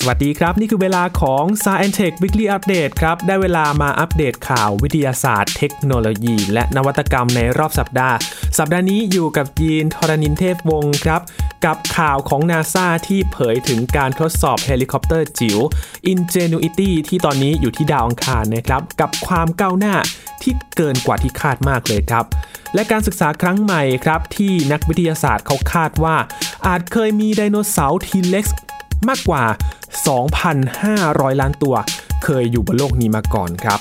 สวัสดีครับ นี่คือเวลาของ Science Tech Weekly Update ครับ ได้เวลามาอัปเดตข่าววิทยาศาสตร์เทคโนโลยี และนวัตกรรมในรอบสัปดาห์ สัปดาห์นี้อยู่กับยีนทรณินเทพวงศ์ครับ กับข่าวของนาซาที่เผยถึงการทดสอบเฮลิคอปเตอร์จิ๋ว Ingenuity ที่ตอนนี้อยู่ที่ดาวอังคารนะครับ กับความก้าวหน้าที่เกินกว่าที่คาดมากเลยครับ และการศึกษาครั้งใหม่ครับที่นักวิทยาศาสตร์เขาคาดว่า อาจเคยมีไดโนเสาร์ทีเล็ก มากกว่า 2,500 ล้านตัว เคยอยู่บนโลกนี้มาก่อนครับ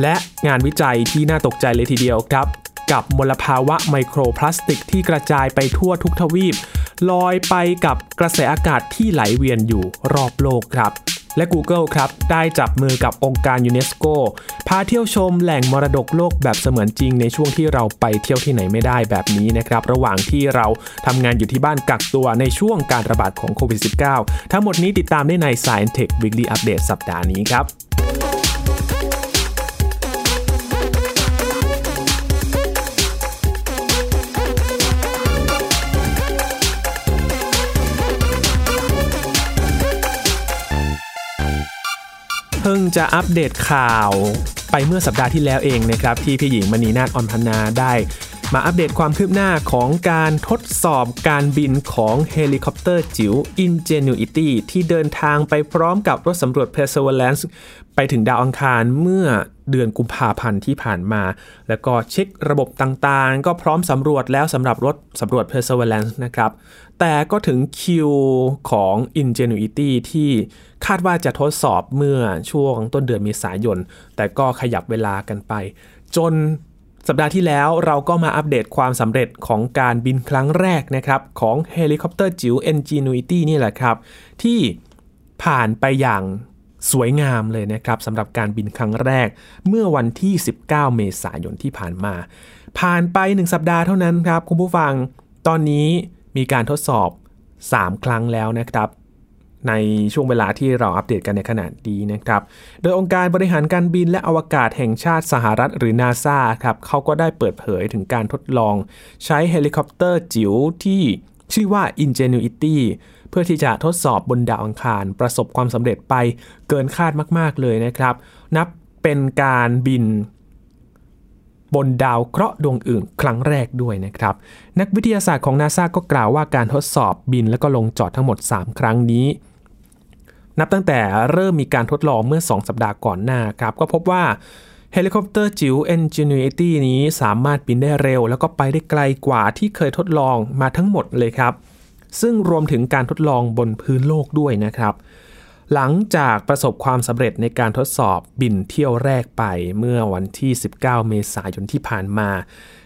และงานวิจัยที่น่าตกใจเลยทีเดียวครับ กับมลภาวะไมโครพลาสติกที่กระจายไปทั่วทุกทวีปลอยไปกับกระแสอากาศที่ไหลเวียนอยู่รอบโลกครับ และ Google ครับ ได้จับมือกับองค์การยูเนสโกพาเที่ยวชมแหล่งมรดกโลกแบบเสมือนจริงในช่วงที่เราไปเที่ยวที่ไหนไม่ได้แบบนี้นะครับ ระหว่างที่เราทำงานอยู่ที่บ้านกักตัวในช่วงการระบาดของโควิด -19 ทั้งหมดนี้ติดตามได้ใน Science Tech Weekly Update สัปดาห์นี้ครับ เพิ่งจะอัปเดตข่าวไปเมื่อสัปดาห์ที่แล้วเองนะครับ ที่พี่หญิงมณีนาฏออนพนาได้มาอัปเดตความคืบหน้าของการทดสอบการบินของเฮลิคอปเตอร์จิ๋ว Ingenuity ที่เดินทางไปพร้อมกับรถสำรวจ Perseverance ไปถึงดาวอังคารเมื่อเดือนกุมภาพันธ์ที่ผ่านมา แล้วก็เช็คระบบต่างๆ ก็พร้อมสำรวจแล้วสำหรับรถสำรวจ Perseverance นะครับ แต่ก็ถึงคิวของ Ingenuity ที่ คาดว่าจะทดสอบเมื่อช่วงต้นเดือนเมษายน แต่ก็ขยับเวลากันไป จนสัปดาห์ที่แล้วเราก็มาอัปเดตความสำเร็จของการบินครั้งแรกนะครับ ของเฮลิคอปเตอร์จิ๋ว Ingenuity นี่แหละครับ ที่ผ่านไปอย่างสวยงามเลยนะครับสำหรับการบินครั้งแรกเมื่อวันที่ 19 เมษายนที่ผ่านมา ผ่านไป 1 สัปดาห์เท่านั้นครับ คุณผู้ฟังตอนนี้มีการทดสอบ 3 ครั้งแล้วนะครับ ในช่วงเวลาที่เราอัปเดตกันในขณะนี้นะครับ โดยองค์การบริหารการบินและอวกาศแห่งชาติสหรัฐหรือนาซาครับเขาก็ได้เปิดเผยถึงการทดลอง ใช้เฮลิคอปเตอร์จิ๋วที่ชื่อว่า Ingenuity เพื่อที่จะทดสอบบนดาวอังคาร ประสบความสำเร็จไปเกินคาดมาก ๆ เลยนะครับ นับเป็นการบินบนดาวเคราะห์ดวงอื่นครั้งแรกด้วยนะครับ นักวิทยาศาสตร์ของนาซาก็กล่าวว่าการทดสอบบินและก็ลงจอดทั้งหมด 3 ครั้งนี้ นับตั้งแต่เริ่มมีการทดลองเมื่อ 2 สัปดาห์ก่อนหน้าครับก็พบว่าเฮลิคอปเตอร์จิ๋ว Ingenuity นี้สามารถบินได้เร็ว แล้วก็ไปได้ไกลกว่าที่เคยทดลองมาทั้งหมดเลยครับ ซึ่งรวมถึงการทดลองบนพื้นโลกด้วยนะครับ หลังจากประสบความสำเร็จในการทดสอบบินเที่ยวแรกไปเมื่อวันที่ 19 เมษายนที่ผ่านมา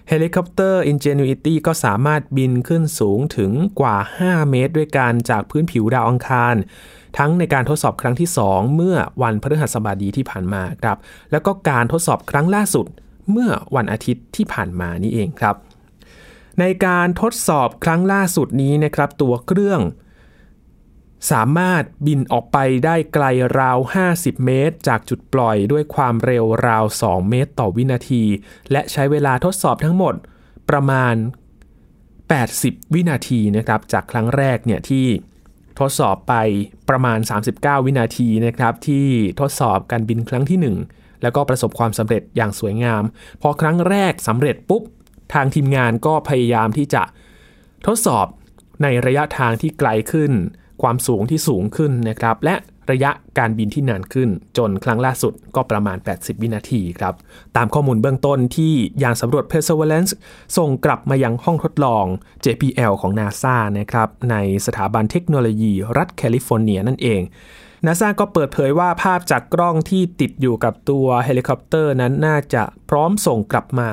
เฮลิคอปเตอร์ Ingenuity ก็สามารถบินขึ้นสูงถึงกว่า 5 เมตร ด้วยกันจากพื้นผิวดาวอังคาร ทั้งในการทดสอบครั้งที่ 2 เมื่อวันพฤหัสบดีที่ผ่านมาครับ แล้วก็การทดสอบครั้งล่าสุดเมื่อวันอาทิตย์ที่ผ่านมานี่เองครับ ในการทดสอบครั้งล่าสุดนี้นะครับ ตัวเครื่อง สามารถบินออกไปได้ไกลราว 50 เมตร จากจุดปล่อยด้วยความเร็วราว 2 เมตรต่อวินาที และใช้เวลาทดสอบทั้งหมดประมาณ 80 วินาทีนะครับ จากครั้งแรกเนี่ยที่ ทดสอบไปประมาณ 39 วินาทีนะครับที่ทดสอบการบินครั้งที่ 1 แล้วก็ประสบความสำเร็จอย่างสวยงาม พอครั้งแรกสำเร็จปุ๊บ ทางทีมงานก็พยายามที่จะทดสอบในระยะทางที่ไกลขึ้น ความสูงที่สูงขึ้นนะครับ และ ระยะการบินที่นานขึ้น จนครั้งล่าสุดก็ประมาณ 80 วินาทีครับ ตามข้อมูลเบื้องต้นที่ยานสำรวจ Perseverance ส่งกลับมายังห้องทดลอง JPL ของ NASA นะครับในสถาบันเทคโนโลยีรัฐแคลิฟอร์เนียนั่นเอง นาซาก็เปิดเผยว่าภาพจากกล้องที่ติดอยู่กับตัวเฮลิคอปเตอร์นั้นน่าจะพร้อมส่งกลับมา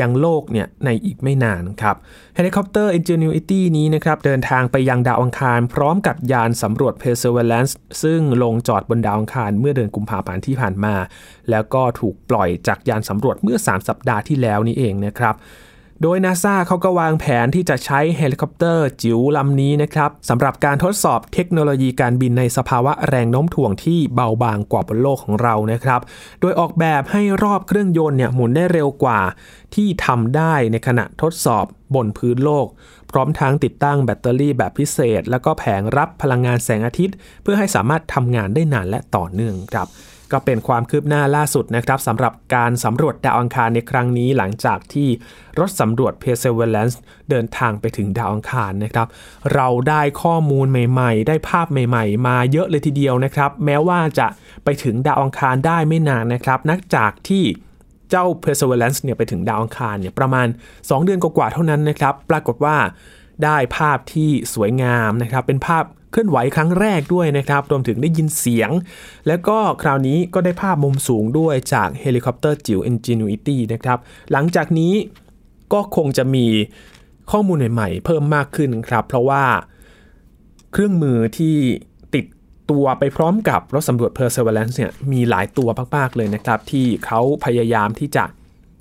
ยังโลกเนี่ยในอีกไม่นานครับเฮลิคอปเตอร์ Ingenuity นี้นะครับเดินทางไปยังดาวอังคาร พร้อมกับยานสำรวจ Perseverance ซึ่งลงจอดบนดาวอังคารเมื่อเดือนกุมภาพันธ์ที่ผ่านมา แล้วก็ถูกปล่อยจากยานสำรวจเมื่อ 3 สัปดาห์ที่แล้วนี้เองนะครับ โดยนาซาเขาก็วางแผนที่จะใช้เฮลิคอปเตอร์จิ๋วลำนี้นะครับสำหรับการทดสอบเทคโนโลยีการบินในสภาวะแรงโน้มถ่วงที่เบาบางกว่าบนโลกของเรานะครับ โดยออกแบบให้รอบเครื่องยนต์เนี่ยหมุนได้เร็วกว่า ที่ทำได้ในขณะทดสอบบนพื้นโลก พร้อมทั้งติดตั้งแบตเตอรี่แบบพิเศษ แล้วก็แผงรับพลังงานแสงอาทิตย์ เพื่อให้สามารถทำงานได้นานและต่อเนื่องครับ ก็เป็นความคืบหน้าล่าสุดนะครับสำหรับการสำรวจดาวอังคารในครั้งนี้หลังจากที่รถสำรวจ Perseverance เดินทางไปถึงดาวอังคารนะครับ เราได้ข้อมูลใหม่ ๆ ได้ภาพใหม่ ๆ มาเยอะเลยทีเดียวนะครับ แม้ว่าจะไปถึงดาวอังคารได้ไม่นานนะครับ นักจากที่เจ้า Perseverance เนี่ยไปถึงดาวอังคารเนี่ยประมาณ 2 เดือนกว่าๆเท่านั้นนะครับ ปรากฏว่าได้ภาพที่สวยงามนะครับ เป็นภาพ เคลื่อนไหวครั้งแรกด้วยนะครับรวมถึงได้ยินเสียง แล้วก็คราวนี้ก็ได้ภาพมุมสูงด้วยจากเฮลิคอปเตอร์จิ๋ว Ingenuity นะครับหลังจากนี้ก็คงจะมีข้อมูลใหม่ๆ เพิ่มมากขึ้นครับ เพราะว่าเครื่องมือที่ติดตัวไปพร้อมกับรถสำรวจ Perseverance เนี่ยมีหลายตัวมากๆเลยนะครับ ที่เขาพยายามที่จะ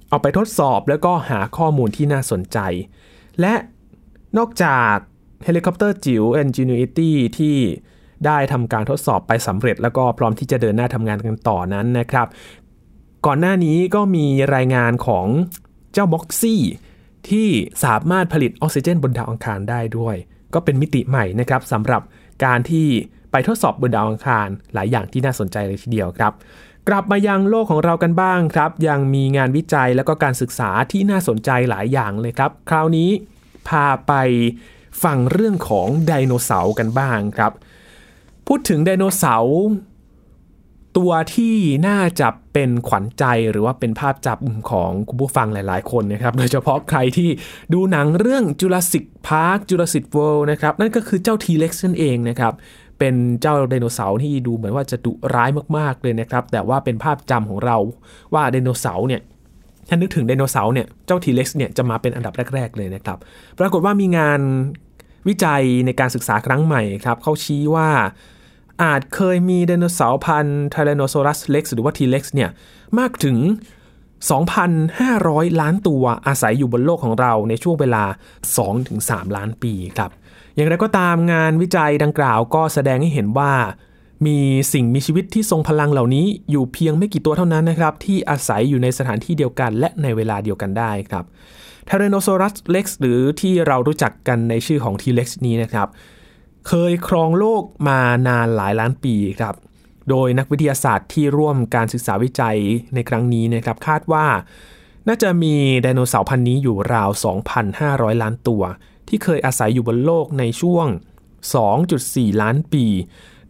เอาไปทดสอบแล้วก็หาข้อมูลที่น่าสนใจ และนอกจาก เฮลิคอปเตอร์จิ๋ว Ingenuity ที่ได้ทำการทดสอบไปสำเร็จ แล้วก็พร้อมที่จะเดินหน้าทำงานกันต่อนั้นนะครับ ก่อนหน้านี้ก็มีรายงานของเจ้า MOXIEที่สามารถผลิตออกซิเจนบนดาวอังคารได้ด้วย ก็เป็นมิติใหม่นะครับสำหรับการที่ไปทดสอบบนดาวอังคารหลายอย่างที่น่าสนใจเลยทีเดียวครับ กลับมายังโลกของเรากันบ้างครับ ยังมีงานวิจัยแล้วก็การศึกษาที่น่าสนใจหลายอย่างเลยครับ คราวนี้พาไป ฟังเรื่องของไดโนเสาร์กันบ้างครับ พูดถึงไดโนเสาร์ตัวที่น่าจะเป็นขวัญใจหรือว่าเป็นภาพจับของคุณผู้ฟังหลายๆ คนนะครับ โดยเฉพาะใครที่ดูหนังเรื่อง Jurassic Park Jurassic World นะครับ นั่นก็คือเจ้า T-Rex นั่นเองนะครับ เป็นเจ้าไดโนเสาร์ที่ดูเหมือนว่าจะดุร้ายมากๆเลยนะครับ แต่ว่าเป็นภาพจำของเราว่าไดโนเสาร์เนี่ย ถ้านึกถึงไดโนเสาร์เนี่ยเจ้า T-Rex เนี่ยจะมาเป็นอันดับแรก ๆ เลยนะครับ ปรากฏว่ามีงานวิจัยในการศึกษาครั้งใหม่ครับเขาชี้ว่าอาจเคยมีไดโนเสาร์พันธุ์ Tyrannosaurus Rex หรือว่า T-Rex เนี่ยมากถึง 2,500 ล้านตัวอาศัยอยู่บนโลกของเราในช่วงเวลา 2-3 ล้านปีครับ อย่างไรก็ตามงานวิจัยดังกล่าวก็แสดงให้เห็นว่า มีสิ่งมีชีวิตที่ทรงพลังเหล่านี้อยู่เพียงไม่กี่ตัวเท่านั้นนะครับที่อาศัยอยู่ในสถานที่เดียวกันและในเวลาเดียวกันได้ครับ Tyrannosaurus Rex หรือที่เรารู้จักกันในชื่อของ T-Rex นี้นะครับ เคยครองโลกมานานหลายล้านปีครับ โดยนักวิทยาศาสตร์ที่ร่วมการศึกษาวิจัยในครั้งนี้นะครับคาดว่า น่าจะมีไดโนเสาร์พันนี้อยู่ราว 2,500 ล้านตัว ที่เคยอาศัยอยู่บนโลกในช่วง 2.4 ล้านปี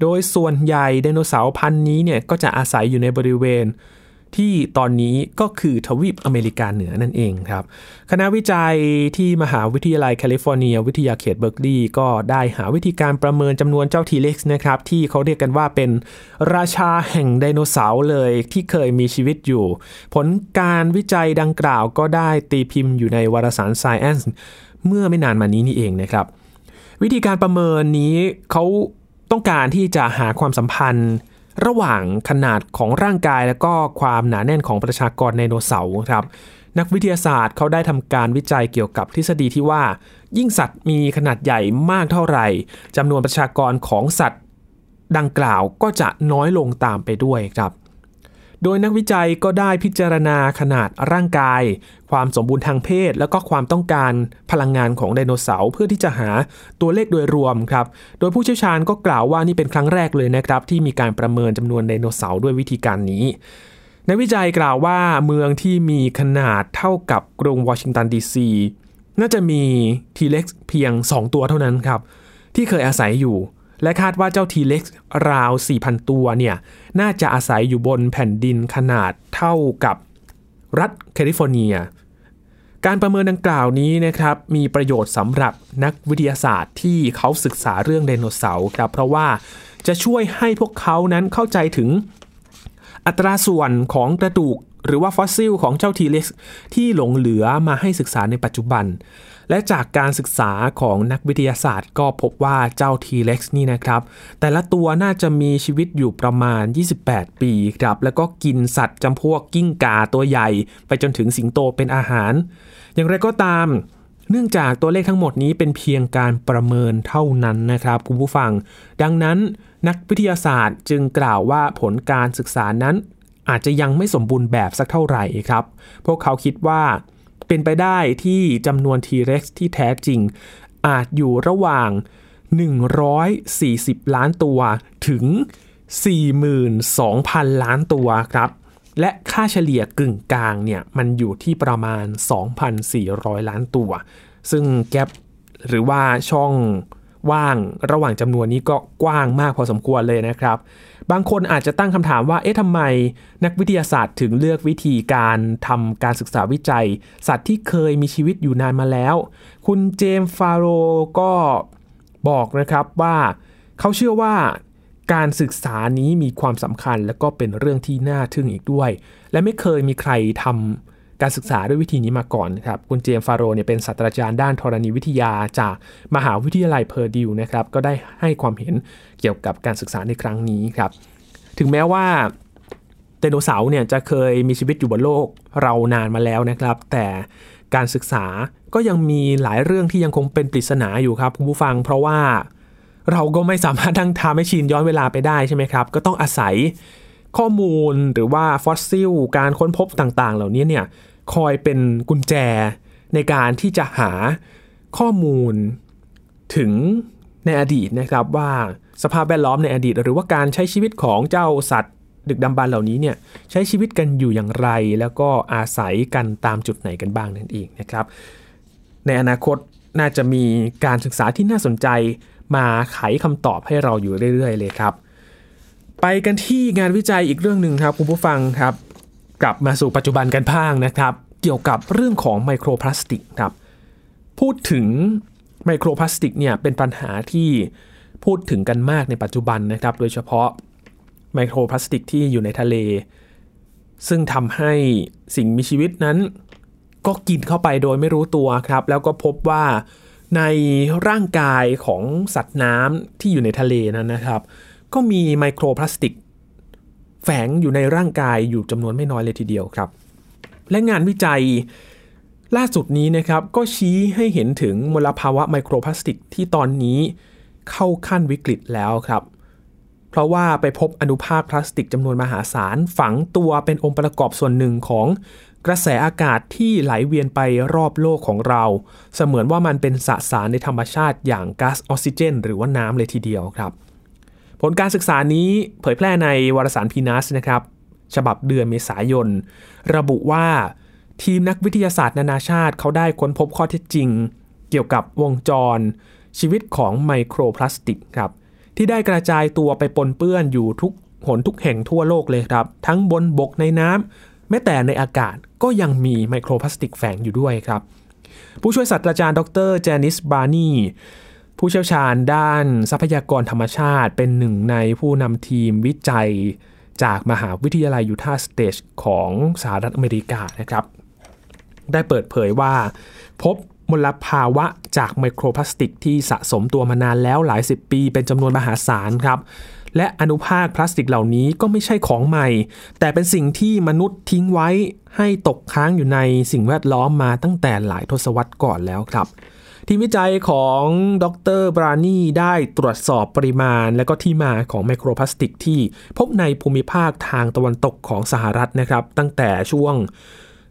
โดยส่วนใหญ่ไดโนเสาร์พันธุ์นี้เนี่ยก็จะอาศัยอยู่ในบริเวณที่ตอนนี้ก็คือทวีปอเมริกาเหนือนั่นเองครับ คณะวิจัยที่มหาวิทยาลัยแคลิฟอร์เนีย วิทยาเขตเบิร์กลีย์ก็ได้หาวิธีการประเมินจำนวนเจ้าทีเร็กซ์นะครับ ที่เขาเรียกกันว่าเป็นราชาแห่งไดโนเสาร์เลยที่เคยมีชีวิตอยู่ ผลการวิจัยดังกล่าวก็ได้ตีพิมพ์อยู่ในวารสาร Science เมื่อไม่นานมานี้นี่เองนะครับ วิธีการประเมินนี้เขา ต้องการที่จะหาความสัมพันธ์ ระหว่างขนาดของร่างกาย และก็ความหนาแน่นของประชากรไดโนเสาร์ครับ นักวิทยาศาสตร์เขาได้ทำการวิจัยเกี่ยวกับทฤษฎีที่ว่า ยิ่งสัตว์มีขนาดใหญ่มากเท่าไหร่จำนวนประชากรของสัตว์ดังกล่าวก็จะน้อยลงตามไปด้วยครับ โดยนักวิจัยก็ได้พิจารณาขนาดร่างกาย ความสมบูรณ์ทางเพศ แล้วก็ความต้องการพลังงานของไดโนเสาร์เพื่อที่จะหาตัวเลขโดยรวมครับ โดยผู้เชี่ยวชาญก็กล่าวว่านี่เป็นครั้งแรกเลยนะครับ ที่มีการประเมินจำนวนไดโนเสาร์ด้วยวิธีการนี้นักวิจัยกล่าวว่าเมืองที่มีขนาดเท่ากับกรุงวอชิงตันดีซีน่าจะมีทีเร็กซ์เพียง 2 ตัวเท่านั้นครับ ที่เคยอาศัยอยู่ และคาดว่าเจ้าทีเร็กซ์ราว 4,000 ตัวเนี่ยน่าจะอาศัยอยู่บนแผ่นดินขนาดเท่ากับรัฐแคลิฟอร์เนีย การประเมินดังกล่าวนี้นะครับมีประโยชน์สำหรับนักวิทยาศาสตร์ที่เขาศึกษาเรื่องไดโนเสาร์ครับเพราะว่าจะช่วยให้พวกเขานั้นเข้าใจถึงอัตราส่วนของกระดูกหรือว่าฟอสซิลของเจ้าทีเร็กซ์ที่หลงเหลือมาให้ศึกษาในปัจจุบัน และจากการศึกษาของนักวิทยาศาสตร์ ก็พบว่าเจ้าทีเร็กซ์นี่นะครับ แต่ละตัวน่าจะมีชีวิตอยู่ประมาณ 28 ปีครับ แล้วก็กินสัตว์จำพวกกิ้งก่าตัวใหญ่ ไปจนถึงสิงโตเป็นอาหาร อย่างไรก็ตามเนื่องจากตัวเลขทั้งหมดนี้เป็นเพียงการประเมินเท่านั้นนะครับคุณผู้ฟัง ดังนั้นนักวิทยาศาสตร์จึงกล่าวว่าผลการศึกษานั้นอาจจะยังไม่สมบูรณ์แบบสักเท่าไหร่ครับ พวกเขาคิดว่า เป็นไปได้ที่จำนวน T-Rex ที่แท้จริง อาจอยู่ระหว่าง 140 ล้านตัวถึง 42,000 ล้านตัวครับ และค่าเฉลี่ยกึ่งกลางเนี่ย มันอยู่ที่ประมาณ 2,400 ล้านตัว ซึ่งแกลบหรือว่าช่อง ว่างระหว่างจำนวนนี้ก็กว้างมากพอสมควรเลยนะครับ บางคนอาจจะตั้งคำถามว่า เอ๊ะทำไมนักวิทยาศาสตร์ถึงเลือกวิธีการทำการศึกษาวิจัย สัตว์ที่เคยมีชีวิตอยู่นานมาแล้ว คุณเจมส์ฟาโรก็บอกนะครับว่าเขาเชื่อว่าการศึกษานี้มีความสำคัญและก็เป็นเรื่องที่น่าทึ่งอีกด้วย และไม่เคยมีใครทำ การศึกษาด้วยวิธีนี้มาก่อนครับ คุณเจมฟาโรเนี่ยเป็นศาสตราจารย์ด้านธรณีวิทยาจากมหาวิทยาลัยเพอร์ดิวนะครับ ก็ได้ให้ความเห็นเกี่ยวกับการศึกษาในครั้งนี้ครับ ถึงแม้ว่าไดโนเสาร์เนี่ยจะเคยมีชีวิตอยู่บนโลกเรานานมาแล้วนะครับ แต่การศึกษาก็ยังมีหลายเรื่องที่ยังคงเป็นปริศนาอยู่ครับคุณผู้ฟัง เพราะว่าเราก็ไม่สามารถนั่ง time machine ย้อนเวลาไปได้ใช่ไหมครับ ก็ต้องอาศัยข้อมูลหรือว่าฟอสซิล การค้นพบต่างๆ เหล่านี้เนี่ย คอยเป็นกุญแจในการที่จะหาข้อมูลถึงในอดีตนะครับว่าสภาพแวดล้อมในอดีต หรือว่าการใช้ชีวิตของเจ้าสัตว์ ดึกดำบรรเหล่านี้เนี่ยใช้ชีวิตกันอยู่อย่างไร แล้วก็อาศัยกันตามจุดไหนกันบ้างนั่นเองนะครับ ในอนาคตน่าจะมีการศึกษาที่น่าสนใจมาไขคำตอบให้เราอยู่เรื่อย ๆ เลยครับ ไปกันที่งานวิจัยอีกเรื่องหนึ่งครับคุณผู้ฟังครับ กลับมาสู่ปัจจุบันกันบ้างนะครับ เกี่ยวกับเรื่องของไมโครพลาสติกครับพูดถึงไมโครพลาสติกเนี่ยเป็นปัญหาที่พูดถึงกันมากในปัจจุบันนะครับ โดยเฉพาะไมโครพลาสติกที่อยู่ในทะเล ซึ่งทำให้สิ่งมีชีวิตนั้น ก็กินเข้าไปโดยไม่รู้ตัวครับ แล้วก็พบว่าในร่างกายของสัตว์น้ำที่อยู่ในทะเลนั้นนะครับ ก็มีไมโครพลาสติก แฝงอยู่ในร่างกายอยู่จำนวนไม่น้อยเลยทีเดียวครับ และงานวิจัยล่าสุดนี้นะครับก็ชี้ให้เห็นถึงมลภาวะไมโครพลาสติกที่ตอนนี้เข้าขั้นวิกฤตแล้วครับ เพราะว่าไปพบอนุภาคพลาสติกจำนวนมหาศาล ฝังตัวเป็นองค์ประกอบส่วนหนึ่งของกระแสอากาศที่ไหลเวียนไปรอบโลกของเรา เสมือนว่ามันเป็นสสารในธรรมชาติอย่างก๊าซออกซิเจน หรือว่าน้ำเลยทีเดียวครับ ผลการศึกษานี้เผยแพร่ในวารสารพีนัสนะครับ ฉบับเดือนเมษายน ระบุว่าทีมนักวิทยาศาสตร์นานาชาติเขาได้ค้นพบข้อเท็จจริง เกี่ยวกับวงจร ชีวิตของไมโครพลาสติกครับที่ได้กระจายตัวไปปนเปื้อนอยู่ทุกหนทุกแห่งทั่วโลกเลยครับ ทั้งบนบกในน้ำแม้แต่ในอากาศก็ยังมีไมโครพลาสติกแฝงอยู่ด้วยครับ ผู้ช่วยศาสตราจารย์ดร.เจนิส บราห์นีย์ ผู้เชี่ยวชาญด้านทรัพยากรธรรมชาติ เป็นหนึ่งในผู้นำทีมวิจัยจากมหาวิทยาลัยยูทาห์สเตทของสหรัฐอเมริกานะครับ ได้เปิดเผยว่า พบมลภาวะจากไมโครพลาสติกที่สะสมตัวมานานแล้วหลายสิบปี เป็นจำนวนมหาศาลครับ และอนุภาคพลาสติกเหล่านี้ก็ไม่ใช่ของใหม่ แต่เป็นสิ่งที่มนุษย์ทิ้งไว้ให้ตกค้างอยู่ในสิ่งแวดล้อมมาตั้งแต่หลายทศวรรษก่อนแล้วครับ ทีมวิจัยของดรบรานีได้ตรวจสอบปริมาณ และก็ที่มาของไมโครพลาสติกที่พบในภูมิภาคทางตะวันตกของสหรัฐนะครับ ตั้งแต่ช่วง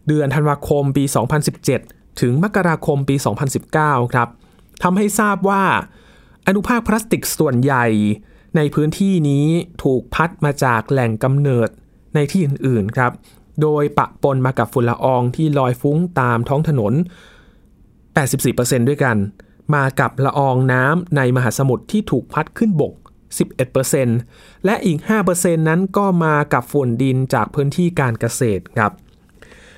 เดือนธันวาคมปี 2017 ถึงมกราคมปี 2019 ครับทำให้ทราบว่า อนุภาคพลาสติกส่วนใหญ่ ในพื้นที่นี้ถูกพัดมาจากแหล่งกำเนิดในที่อื่นๆครับ โดยปะปนมากับฝุ่นละอองที่ลอยฟุ้งตามท้องถนน 84%ด้วยกัน มากับละอองน้ำในมหาสมุทรที่ถูกพัดขึ้นบก 11%และอีก 5%นั้นก็มากับฝุ่นดินจากพื้นที่การเกษตรครับ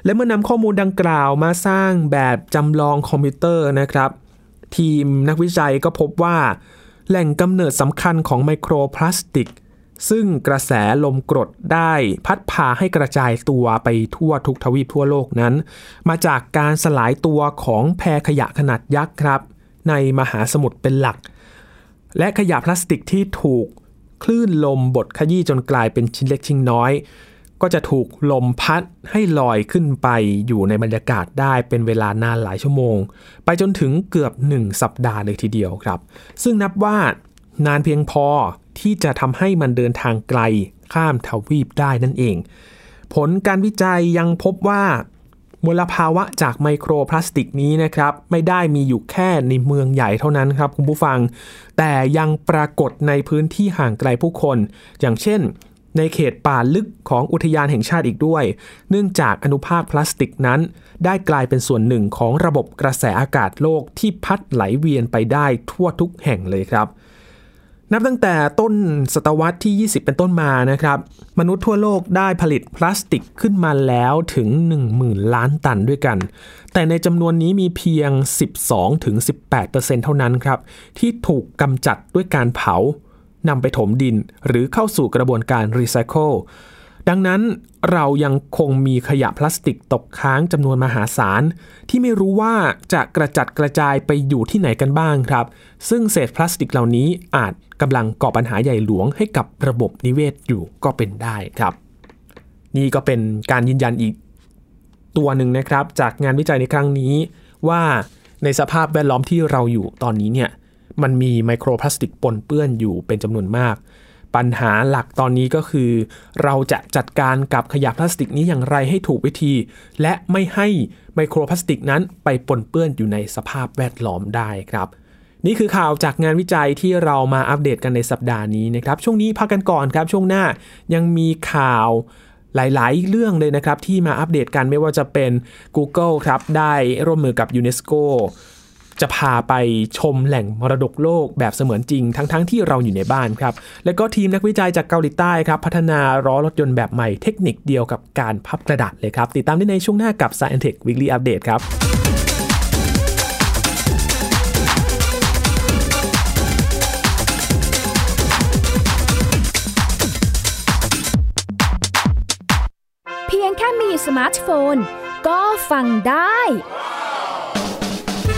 และเมื่อนำข้อมูลดังกล่าวมาสร้างแบบจำลองคอมพิวเตอร์นะครับ ทีมนักวิจัยก็พบว่า แหล่งกำเนิดสำคัญของไมโครพลาสติก ซึ่งกระแสลมกรดได้พัดพาให้กระจายตัวไปทั่วทุกทวีปทั่วโลกนั้น มาจากการสลายตัวของแพรขยะขนาดยักษ์ครับ ในมหาสมุทรเป็นหลัก และขยะพลาสติกที่ถูกคลื่นลมบดขยี้จนกลายเป็นชิ้นเล็กชิ้นน้อย ก็จะถูกลมพัดให้ลอยขึ้นไปอยู่ในบรรยากาศได้เป็นเวลานานหลายชั่วโมง ไปจนถึงเกือบ 1 สัปดาห์เลยทีเดียวครับ ซึ่งนับว่านานเพียงพอ ที่จะทำให้มันเดินทางไกลข้ามทวีปได้นั่นเอง ผลการวิจัยยังพบว่ามลภาวะจากไมโครพลาสติกนี้นะครับ ไม่ได้มีอยู่แค่ในเมืองใหญ่เท่านั้นครับคุณผู้ฟัง แต่ยังปรากฏในพื้นที่ห่างไกลผู้คน อย่างเช่น ในเขตป่าลึกของอุทยานแห่งชาติอีกด้วย เนื่องจากอนุภาคพลาสติกนั้น ได้กลายเป็นส่วนหนึ่งของระบบกระแสอากาศโลกที่พัดไหลเวียนไปได้ทั่วทุกแห่งเลยครับ นับตั้งแต่ต้นศตวรรษที่ 20 เป็นต้นมานะครับ มนุษย์ทั่วโลกได้ผลิตพลาสติกขึ้นมาแล้วถึง 10,000 ล้านตันด้วยกัน แต่ในจำนวนนี้มีเพียง 12-18%เท่านั้นครับ ที่ถูกกำจัดด้วยการเผานำไปถมดินหรือเข้าสู่กระบวนการรีไซเคิล ดังนั้นเรายังคงมีขยะพลาสติกตกค้างจำนวนมหาศาล ที่ไม่รู้ว่าจะกระจัดกระจายไปอยู่ที่ไหนกันบ้างครับ ซึ่งเศษพลาสติกเหล่านี้อาจกำลังก่อปัญหาใหญ่หลวงให้กับระบบนิเวศอยู่ก็เป็นได้ครับ นี่ก็เป็นการยืนยันอีก ตัวหนึ่งนะครับ จากงานวิจัยในครั้งนี้ ว่าในสภาพแวดล้อมที่เราอยู่ตอนนี้เนี่ยมันมีไมโครพลาสติกปนเปื้อนอยู่เป็นจำนวนมาก ปัญหาหลักตอนนี้ก็คือ เราจะจัดการกับขยะพลาสติกนี้อย่างไรให้ถูกวิธี และไม่ให้ไมโครพลาสติกนั้นไปปนเปื้อนอยู่ในสภาพแวดล้อมได้ครับ นี่คือข่าวจากงานวิจัยที่เรามาอัปเดตกันในสัปดาห์นี้นะครับ ช่วงนี้พักกันก่อนครับช่วงหน้ายังมีข่าวหลาย ๆ เรื่องเลยนะครับที่มาอัปเดตกันไม่ว่าจะเป็น Google ครับได้ร่วมมือกับยูเนสโก จะพาไปชมแหล่งมรดกโลกแบบเสมือนจริง ทั้งๆทที่เราอยู่ในบ้านครับ และก็ทีมนักวิจัยจากเกาหลีใต้ครับ พัฒนาล้อรถยนต์แบบใหม่เทคนิคเดียวกับการพับกระดาษเลยครับ ติดตามได้ในช่วงหน้ากับ Science Tech Weekly Update ครับเพียงแค่มีสมาร์ทโฟน ก็ฟังได้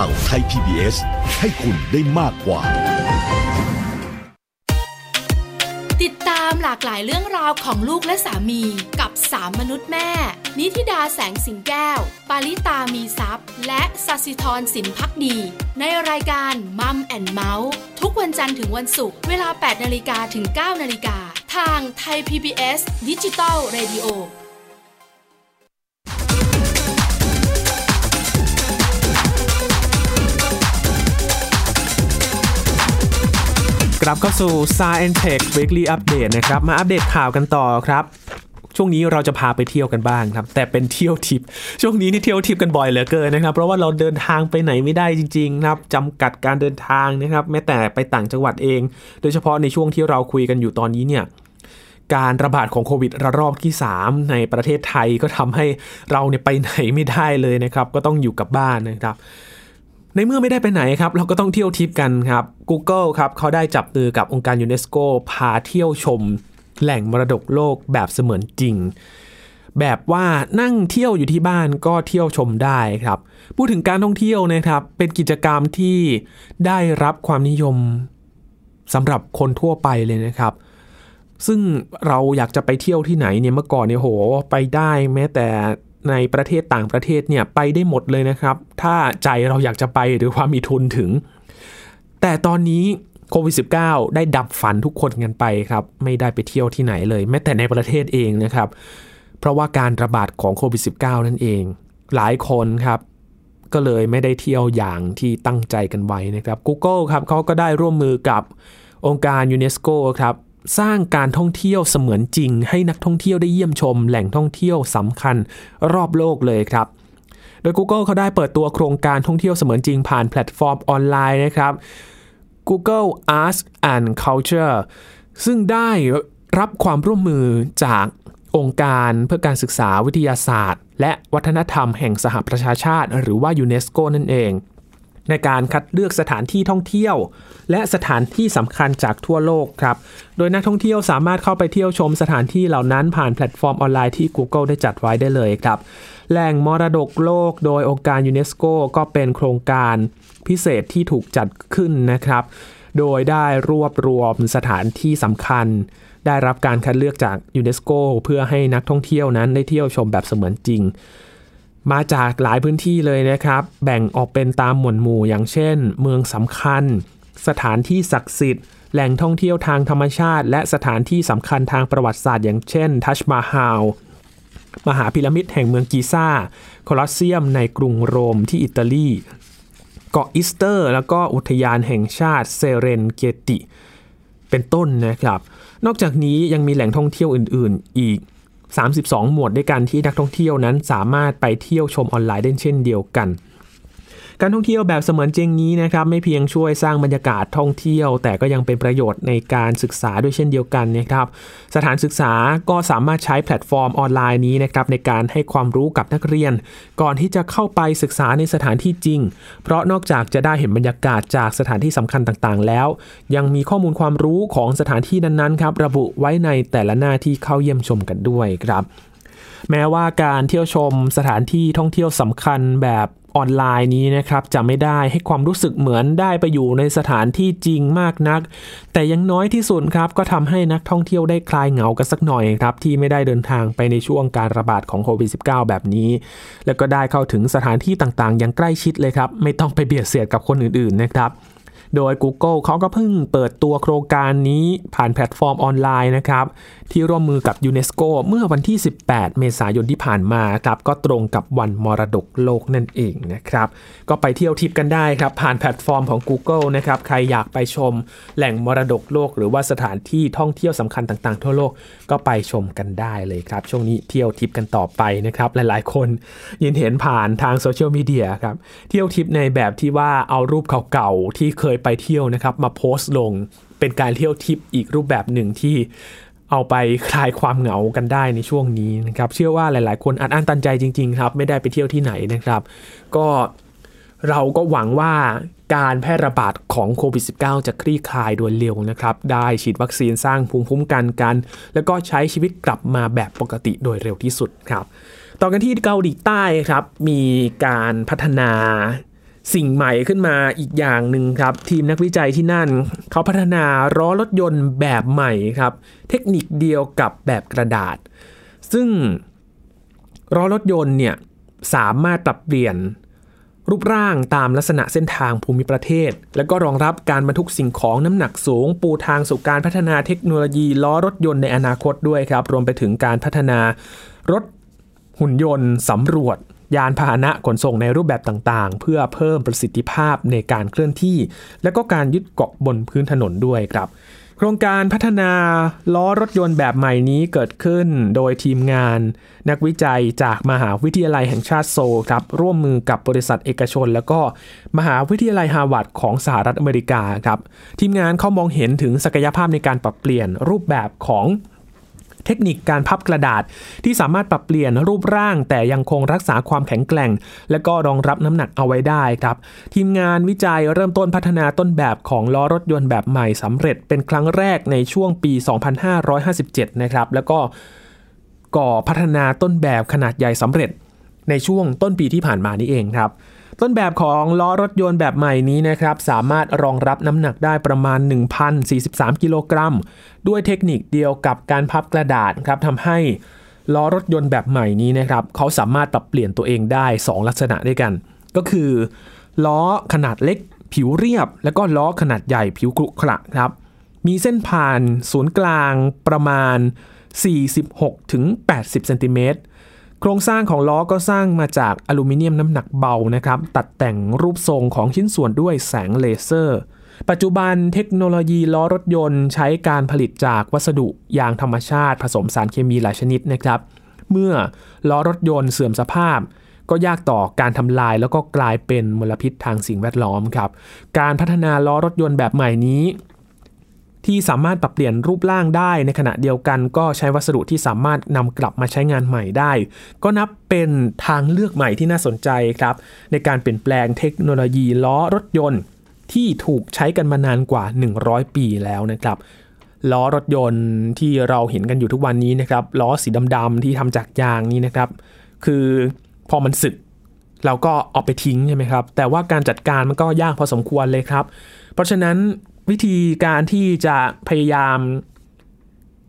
ข่าวไทย PBS ให้คุณได้มากกว่า ติดตามหลากหลายเรื่องราวของลูกและสามีกับสามมนุษย์แม่ นิธิดาแสงสิงแก้ว ปาริตามีซัพ์และสัสิธรสินพักดี ในรายการมัมแอนเมาส์ทุกวันจันทร์ถึงวันศุกร์เวลา 8นาฬิกาถึง 9นาฬิกาทางไทย PBS Digital กลับเข้าสู่ Science Tech Weekly Update นะครับ มาอัปเดตข่าวกันต่อครับช่วงนี้เราจะพาไปเที่ยวกันบ้างครับ แต่เป็นเที่ยวทิพย์ ช่วงนี้นี่เที่ยวทิปกันบ่อยเหลือเกินนะครับ เพราะว่าเราเดินทางไปไหนไม่ได้จริงๆครับจำกัดการเดินทางนะครับ แม้แต่ไปต่างจังหวัดเอง โดยเฉพาะในช่วงที่เราคุยกันอยู่ตอนนี้เนี่ยการระบาดของโควิดระลอกที่ 3 ในประเทศไทยก็ทำให้เราเนี่ยไปไหนไม่ได้เลยนะครับ ก็ต้องอยู่กับบ้านนะครับ ในเมื่อไม่ได้ไปไหนครับ เราก็ต้องเที่ยวทิปกันครับ Google ครับเขาได้จับมือกับองค์การยูเนสโกพาเที่ยวชม แหล่งมรดกโลกแบบเสมือนจริง แบบว่านั่งเที่ยวอยู่ที่บ้านก็เที่ยวชมได้ครับ พูดถึงการท่องเที่ยวนะครับ เป็นกิจกรรมที่ได้รับความนิยมสำหรับคนทั่วไปเลยนะครับ ซึ่งเราอยากจะไปเที่ยวที่ไหนเนี่ยเมื่อก่อนเนี่ยโห ไปได้แม้แต่ ในประเทศต่างประเทศเนี่ยไปได้หมดเลยนะครับ ถ้าใจเราอยากจะไปหรือว่ามีทุนถึง แต่ตอนนี้โควิด -19 ได้ดับฝันทุกคนกันไปครับ ไม่ได้ไปเที่ยวที่ไหนเลย แม้แต่ในประเทศเองนะครับ เพราะว่าการระบาดของโควิด -19 นั่นเอง หลายคนครับ ก็เลยไม่ได้เที่ยวอย่างที่ตั้งใจกันไว้นะครับ Google ครับเขาก็ได้ร่วมมือกับองค์การยูเนสโกครับ สร้างการท่องเที่ยวเสมือนจริง ให้นักท่องเที่ยวได้เยี่ยมชม แหล่งท่องเที่ยวสำคัญรอบโลกเลยครับ โดย Google เขาได้เปิดตัวโครงการท่องเที่ยวเสมือนจริงผ่านแพลตฟอร์มออนไลน์นะครับ Google Arts and Culture ซึ่งได้รับความร่วมมือจากองค์การเพื่อการศึกษาวิทยาศาสตร์ และวัฒนธรรมแห่งสหประชาชาติ หรือว่ายูเนสโกนั่นเอง ในการคัดเลือกสถานที่ท่องเที่ยว และสถานที่สำคัญจากทั่วโลกครับ โดยนักท่องเที่ยวสามารถเข้าไปเที่ยวชมสถานที่เหล่านั้นผ่านแพลตฟอร์มออนไลน์ที่ Google ได้จัดไว้ได้เลยครับ แหล่งมรดกโลกโดยองค์การยูเนสโกก็เป็นโครงการพิเศษที่ถูกจัดขึ้นนะครับ โดยได้รวบรวมสถานที่สำคัญ ได้รับการคัดเลือกจากยูเนสโกเพื่อให้นักท่องเที่ยวนั้นได้เที่ยวชมแบบเสมือนจริง มาจากหลายพื้นที่เลยนะครับ แบ่งออกเป็นตามหมวดหมู่อย่างเช่น เมืองสำคัญ สถานที่ศักดิ์สิทธิ์ แหล่งท่องเที่ยวทางธรรมชาติ และสถานที่สำคัญทางประวัติศาสตร์อย่างเช่น ทัชมาฮาลมหาพีระมิดแห่งเมืองกีซ่าโคลอสเซียมในกรุงโรมที่อิตาลีเกาะอิสเตอร์ แล้วก็อุทยานแห่งชาติเซเรนเกติ เป็นต้นนะครับ นอกจากนี้ยังมีแหล่งท่องเที่ยวอื่น ๆ อีก 32 หมวดด้วยกันที่นักท่องเที่ยวนั้นสามารถไปเที่ยวชมออนไลน์ได้เช่นเดียวกัน การท่องเที่ยวแบบเสมือนจริงนี้นะครับไม่เพียงช่วยสร้างบรรยากาศท่องเที่ยว แต่ก็ยังเป็นประโยชน์ในการศึกษาด้วยเช่นเดียวกันนะครับสถานศึกษาก็สามารถใช้แพลตฟอร์มออนไลน์นี้นะครับในการให้ความรู้กับนักเรียน ก่อนที่จะเข้าไปศึกษาในสถานที่จริง เพราะนอกจากจะได้เห็นบรรยากาศจากสถานที่สำคัญต่างๆ แล้ว ยังมีข้อมูลความรู้ของสถานที่นั้นๆครับระบุไว้ในแต่ละหน้าที่เข้าเยี่ยมชมกันด้วยครับแม้ว่าการเที่ยวชมสถานที่ท่องเที่ยวสำคัญแบบ ออนไลน์นี้นะครับจะไม่ได้ให้ความรู้สึกเหมือนได้ไปอยู่ในสถานที่จริงมากนัก แต่อย่างน้อยที่สุดครับก็ทำให้นักท่องเที่ยวได้คลายเหงากันสักหน่อยครับที่ไม่ได้เดินทางไปในช่วงการระบาดของโควิด -19 แบบนี้ แล้วก็ได้เข้าถึงสถานที่ต่างๆ อย่างใกล้ชิดเลยครับ ไม่ต้องไปเบียดเสียดกับคนอื่นๆนะครับ โดย Google เขาก็เพิ่งเปิดตัวโครงการนี้ผ่านแพลตฟอร์มออนไลน์นะครับที่ร่วมมือกับยูเนสโกเมื่อวันที่ 18 เมษายนที่ผ่านมาครับก็ตรงกับวันมรดกโลกนั่นเองนะครับก็ไปเที่ยวทิพย์กันได้ครับผ่านแพลตฟอร์มของ Google นะครับใครอยากไปชมแหล่งมรดกโลก หรือว่าสถานที่ท่องเที่ยวสำคัญต่างๆ ทั่วโลกก็ไปชมกันได้เลยครับ ช่วงนี้เที่ยวทิพย์กันต่อไปนะครับหลายๆ คนยังเห็นผ่านทางโซเชียลมีเดียครับเที่ยวทิพย์ในแบบที่ว่าเอารูปเก่าๆที่เคยไปเที่ยวนะครับ มาโพสต์ลงเป็นการเที่ยวทิพย์อีกรูปแบบหนึ่งที่เอาไปคลายความเหงากันได้ในช่วงนี้นะครับ เชื่อว่าหลายๆ คนอัดอั้นตันใจจริง ๆ ครับ ไม่ได้ไปเที่ยวที่ไหนนะครับ ก็เราก็หวังว่าการแพร่ระบาดของโควิด -19 จะคลี่คลายโดยเร็วนะครับ ได้ฉีดวัคซีนสร้างภูมิคุ้มกันกัน แล้วก็ใช้ชีวิตกลับมาแบบปกติโดยเร็วที่สุดครับ ต่อกันที่เกาหลีใต้ครับ มีการพัฒนา สิ่งใหม่ขึ้นมาอีกอย่างหนึ่งครับ ทีมนักวิจัยที่นั่น เขาพัฒนาล้อรถยนต์แบบใหม่ครับ เทคนิคเดียวกับแบบกระดาษ ซึ่งล้อรถยนต์เนี่ยสามารถปรับเปลี่ยนรูปร่างตามลักษณะเส้นทางภูมิประเทศ และก็รองรับการบรรทุกสิ่งของน้ำหนักสูง ปูทางสู่การพัฒนาเทคโนโลยีล้อรถยนต์ในอนาคตด้วยครับ รวมไปถึงการพัฒนารถหุ่นยนต์สำรวจ ยานพาหนะขนส่งในรูปแบบต่างๆ เพื่อเพิ่มประสิทธิภาพในการเคลื่อนที่ และก็การยึดเกาะบนพื้นถนนด้วยครับโครงการพัฒนาล้อรถยนต์แบบใหม่นี้เกิดขึ้นโดยทีมงาน นักวิจัยจากมหาวิทยาลัยแห่งชาติโซลครับ ร่วมมือกับบริษัทเอกชน แล้วก็มหาวิทยาลัยฮาร์วาร์ดของสหรัฐอเมริกาครับ ทีมงานเขามองเห็นถึงศักยภาพในการปรับเปลี่ยนรูปแบบของ เทคนิคการพับกระดาษ ที่สามารถปรับเปลี่ยนรูปร่าง แต่ยังคงรักษาความแข็งแกร่ง และก็รองรับน้ำหนักเอาไว้ได้ครับ ทีมงานวิจัยเริ่มต้นพัฒนาต้นแบบของล้อรถยนต์แบบใหม่สำเร็จเป็นครั้งแรกในช่วงปี 2557 นะครับแล้วก็ก่อพัฒนาต้นแบบขนาดใหญ่สำเร็จในช่วงต้นปีที่ผ่านมานี่เองครับ ต้นแบบของล้อรถยนต์แบบใหม่นี้นะครับสามารถรองรับน้ำหนักได้ประมาณ 1,043 กิโลกรัม ด้วยเทคนิคเดียวกับการพับกระดาษครับทำให้ล้อรถยนต์แบบใหม่นี้นะครับเขาสามารถปรับเปลี่ยนตัวเองได้ 2 ลักษณะด้วยกัน ก็คือล้อขนาดเล็กผิวเรียบ แล้วก็ล้อขนาดใหญ่ผิวกรุขระครับ มีเส้นผ่านศูนย์กลางประมาณ 46-80ถึง80เซนติเมตร โครงสร้างของล้อก็สร้างมาจากอลูมิเนียมน้ำหนักเบานะครับ ตัดแต่งรูปทรงของชิ้นส่วนด้วยแสงเลเซอร์ ปัจจุบันเทคโนโลยีล้อรถยนต์ใช้การผลิตจากวัสดุยางธรรมชาติ ผสมสารเคมีหลายชนิดนะครับ เมื่อล้อรถยนต์เสื่อมสภาพ ก็ยากต่อการทำลายแล้วก็กลายเป็นมลพิษทางสิ่งแวดล้อมครับ การพัฒนาล้อรถยนต์แบบใหม่นี้ ที่สามารถปรับเปลี่ยนรูปร่างได้ในขณะเดียวกัน ก็ใช้วัสดุที่สามารถนำกลับมาใช้งานใหม่ได้ ก็นับเป็นทางเลือกใหม่ที่น่าสนใจครับ ในการเปลี่ยนแปลงเทคโนโลยีล้อรถยนต์ ที่ถูกใช้กันมานานกว่า 100 ปีแล้วนะครับล้อรถยนต์ที่เราเห็นกันอยู่ทุกวันนี้นะครับล้อสีดำๆที่ทำจากยางนี้นะครับ คือพอมันสึกเราก็เอาไปทิ้งใช่ไหมครับ แต่ว่าการจัดการมันก็ยากพอสมควรเลยครับ เพราะฉะนั้น วิธีการที่จะพยายาม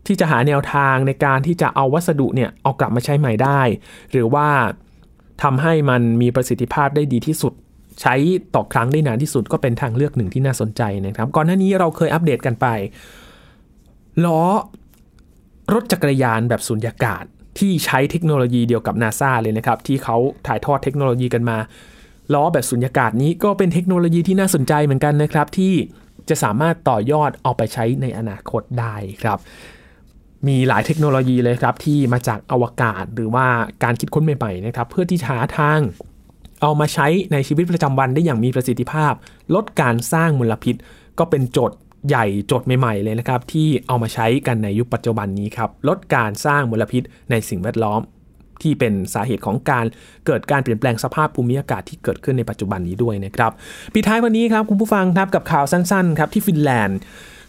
ที่จะหาแนวทางในการที่จะเอาวัสดุเนี่ยเอากลับมาใช้ใหม่ได้ หรือว่าทำให้มันมีประสิทธิภาพได้ดีที่สุด ใช้ต่อครั้งได้นานที่สุดก็เป็นทางเลือกหนึ่งที่น่าสนใจนะครับ ก่อนหน้านี้เราเคยอัปเดตกันไปล้อรถจักรยานแบบสุญญากาศที่ใช้เทคโนโลยีเดียวกับนาซาเลยนะครับ ที่เขาถ่ายทอดเทคโนโลยีกันมาล้อแบบสุญญากาศนี้ก็เป็นเทคโนโลยีที่น่าสนใจเหมือนกันนะครับที่ จะสามารถต่อยอดเอาไปใช้ในอนาคตได้ครับมีหลายเทคโนโลยีเลยครับที่มาจากอวกาศหรือว่าการคิดค้นใหม่ๆนะครับเพื่อที่หาทางเอามาใช้ในชีวิตประจำวันได้อย่างมีประสิทธิภาพ ลดการสร้างมลพิษ ก็เป็นโจทย์ใหญ่โจทย์ใหม่ๆเลยนะครับที่เอามาใช้กันในยุคปัจจุบันนี้ครับลดการสร้างมลพิษในสิ่งแวดล้อม ที่เป็นสาเหตุของการเกิดการเปลี่ยนแปลงสภาพภูมิอากาศที่เกิดขึ้นในปัจจุบันนี้ด้วยนะครับปิดท้ายวันนี้ครับคุณผู้ฟังครับกับข่าวสั้นๆครับที่ฟินแลนด์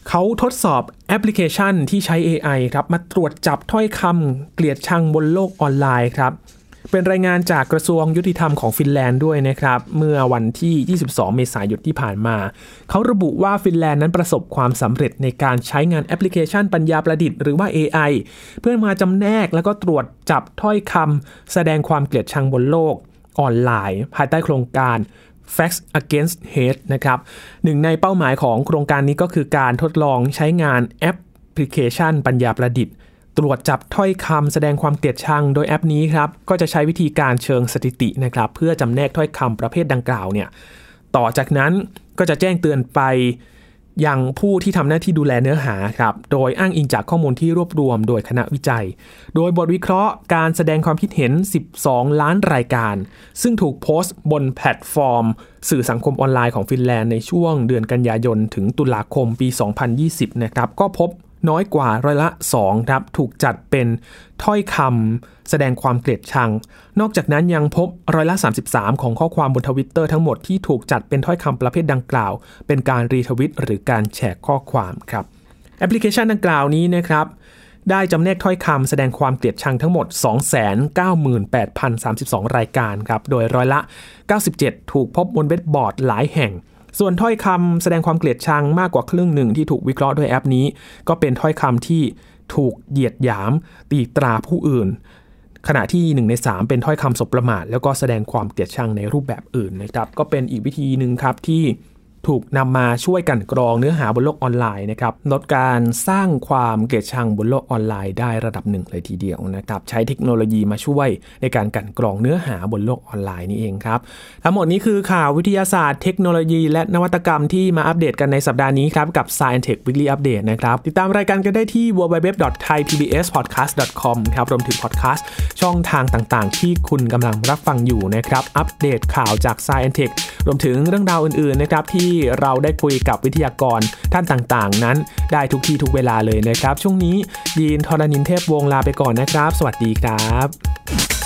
เขาทดสอบแอปพลิเคชันที่ใช้ AI ครับมาตรวจจับถ้อยคำเกลียดชังบนโลกออนไลน์ครับ เป็นรายงานจากกระทรวงยุติธรรมของฟินแลนด์ด้วยนะครับ เมื่อวันที่ 22 เมษายนที่ผ่านมา เขาระบุว่าฟินแลนด์นั้นประสบความสำเร็จในการใช้งานแอปพลิเคชันปัญญาประดิษฐ์หรือว่า AI เพื่อมาจำแนกแล้วก็ตรวจจับถ้อยคำแสดงความเกลียดชังบนโลกออนไลน์ ภายใต้โครงการ Facts Against Hate นะครับ หนึ่งในเป้าหมายของโครงการนี้ก็คือการทดลองใช้งานแอปพลิเคชันปัญญาประดิษฐ์ ตรวจจับถ้อยคำแสดงความเกลียดชังโดยแอปนี้ครับก็จะใช้วิธีการเชิงสถิตินะครับ เพื่อจำแนกถ้อยคำประเภทดังกล่าวเนี่ยต่อจากนั้นก็จะแจ้งเตือนไปยังผู้ที่ทำหน้าที่ดูแลเนื้อหาครับ โดยอ้างอิงจากข้อมูลที่รวบรวมโดยคณะวิจัย โดยบทวิเคราะห์การแสดงความคิดเห็น 12 ล้านรายการ ซึ่งถูกโพสต์บนแพลตฟอร์ม สื่อสังคมออนไลน์ของฟินแลนด์ในช่วงเดือนกันยายน ถึงตุลาคมปี 2020 นะครับ ก็พบ น้อยกว่าร้อยละ2ครับถูกจัดเป็นถ้อยคำแสดงความเกลียดชัง นอกจากนั้นยังพบร้อยละ 33 ของข้อความบนทวิตเตอร์ทั้งหมดที่ถูกจัดเป็นถ้อยคำประเภทดังกล่าว เป็นการ retweet หรือการแชร์ข้อความครับแอปพลิเคชันดังกล่าวนี้นะครับได้จำแนกถ้อยคำแสดงความเกลียดชังทั้งหมด 298,032 รายการครับ โดยร้อยละ 97 ถูกพบบนเว็บบอร์ดหลายแห่ง ส่วนถ้อยคำแสดงความเกลียดชังมากกว่าครึ่งหนึ่งที่ถูกวิเคราะห์ด้วยแอปนี้ ก็เป็นถ้อยคำที่ถูกเหยียดหยาม ตีตราผู้อื่น ขณะที่ 1 ใน 3 เป็นถ้อยคำสบประมาท แล้วก็แสดงความเกลียดชังในรูปแบบอื่นนะครับ ก็เป็นอีกวิธีหนึ่งครับที่ ถูกนำมาช่วยกันกรองเนื้อหาบนโลกออนไลน์นะครับลดการสร้างความเกลียดชังบนโลกออนไลน์ได้ระดับหนึ่งเลยทีเดียวนะครับใช้เทคโนโลยีมาช่วยในการกันกรองเนื้อหาบนโลกออนไลน์นี่เองครับทั้งหมดนี้คือข่าววิทยาศาสตร์เทคโนโลยี และนวัตกรรมที่มาอัปเดตกันในสัปดาห์นี้ครับกับ Science Tech Weekly Update นะครับติดตามรายการกันได้ที่ www.thaipbspodcast.com ครับรวมถึงพอดแคสต์ช่องทางต่างๆ ที่คุณกำลังรับฟังอยู่นะครับอัปเดตข่าวจาก Science Tech รวมถึงเรื่องราวอื่นๆนะครับที่เราได้คุยกับวิทยากรท่านต่างๆ นั้น ได้ทุกที่ทุกเวลาเลยนะครับ ช่วงนี้ยีนทรณินเทพวงลาไปก่อนนะครับ สวัสดีครับ